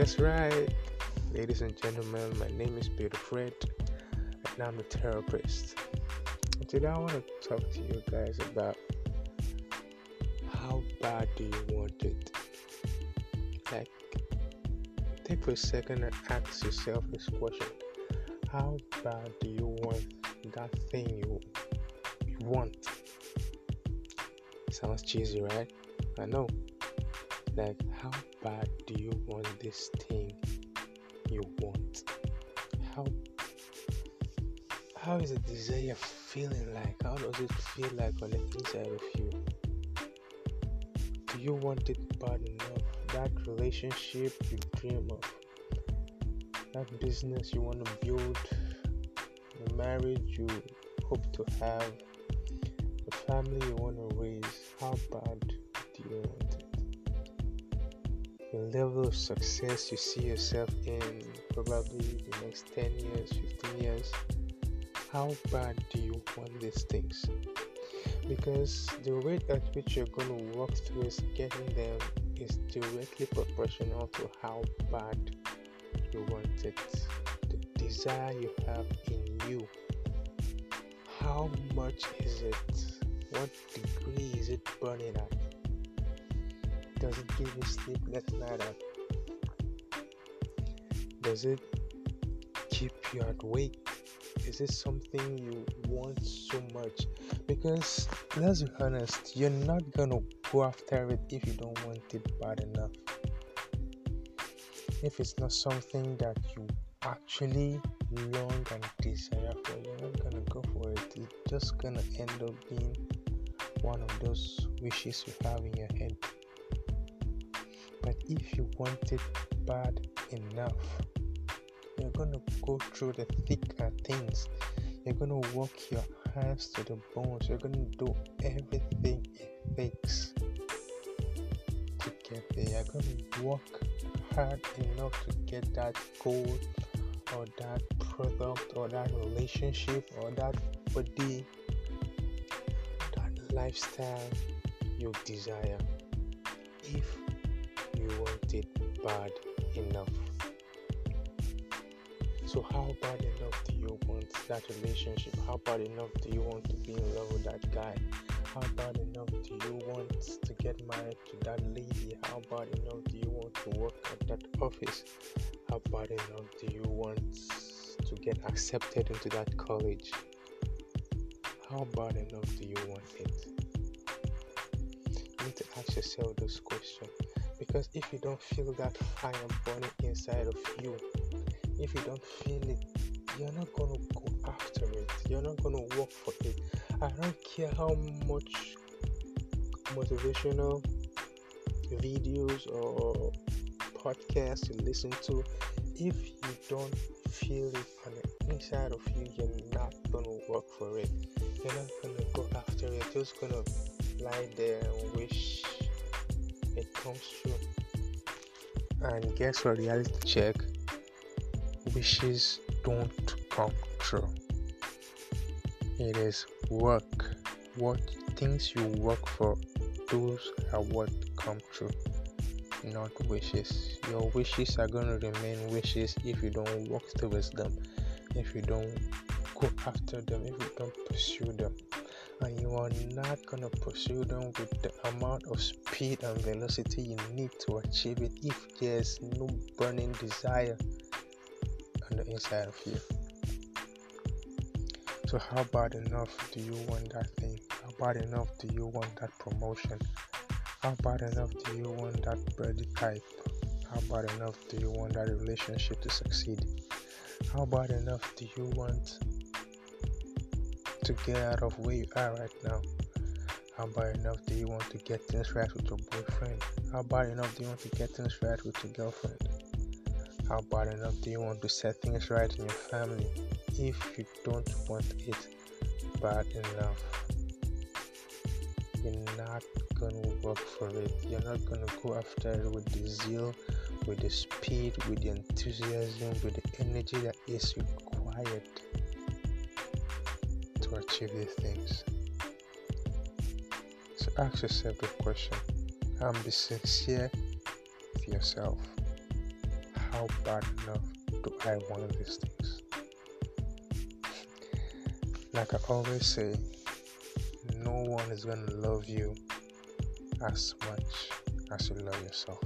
Guess right, ladies and gentlemen. My name is Peter Fred, and I'm a therapist. Today, I want to talk to you guys about how bad do you want it? Like, take for a second and ask yourself this question: How bad do you want that thing you want? Sounds cheesy, right? I know. Like, how bad do you want this thing you want? How how is the desire feeling like? How does it feel like on the inside of you? Do you want it bad enough? That relationship you dream of, that business you want to build, the marriage you hope to have, the family you want to raise, how bad do you want level of success you see yourself in probably the next 10 years, 15 years. How bad do you want these things? Because the rate at which you're going to work towards getting them is directly proportional to how bad you want it. The desire you have in you. How much is it? What degree is it burning at? Does it give you sleepless night Does it keep you awake? Is it something you want so much? Because let's be honest, you're not gonna go after it if you don't want it bad enough. If it's not something that you actually long and desire for, you're not gonna go for it. It's just gonna end up being one of those wishes you have in your head. If you want it bad enough, you're gonna go through the thicker things. You're gonna work your hands to the bones. You're gonna do everything it takes to get there. You're gonna work hard enough to get that goal or that product or that relationship or that body, that lifestyle you desire. If it bad enough. So, how bad enough do you want that relationship? How bad enough do you want to be in love with that guy? How bad enough do you want to get married to that lady? How bad enough do you want to work at that office? How bad enough do you want to get accepted into that college? How bad enough do you want it? You need to ask yourself those questions because if you don't feel that fire burning inside of you, if you don't feel it, you're not gonna go after it. You're not gonna work for it. I don't care how much motivational videos or podcasts you listen to. If you don't feel it on the inside of you, you're not gonna work for it. You're not gonna go after it. You're just gonna lie there and wish it comes true. And guess what? Reality check wishes don't come true. It is work. What things you work for, those are what come true, not wishes. Your wishes are gonna remain wishes if you don't work towards them, if you don't go after them, if you don't pursue them and you are not going to pursue them with the amount of speed and velocity you need to achieve it if there's no burning desire on the inside of you. So, how bad enough do you want that thing? How bad enough do you want that promotion? How bad enough do you want that body type? How bad enough do you want that relationship to succeed? How bad enough do you want to get out of where you are right now? How bad enough do you want to get things right with your boyfriend? How bad enough do you want to get things right with your girlfriend? How bad enough do you want to set things right in your family? If you don't want it bad enough, you're not gonna work for it. You're not gonna go after it with the zeal, with the speed, with the enthusiasm, with the energy that is required to achieve these things. So ask yourself the question and be sincere with yourself. how bad enough do I want these things? Like I always say, no one is gonna love you as much as you love yourself.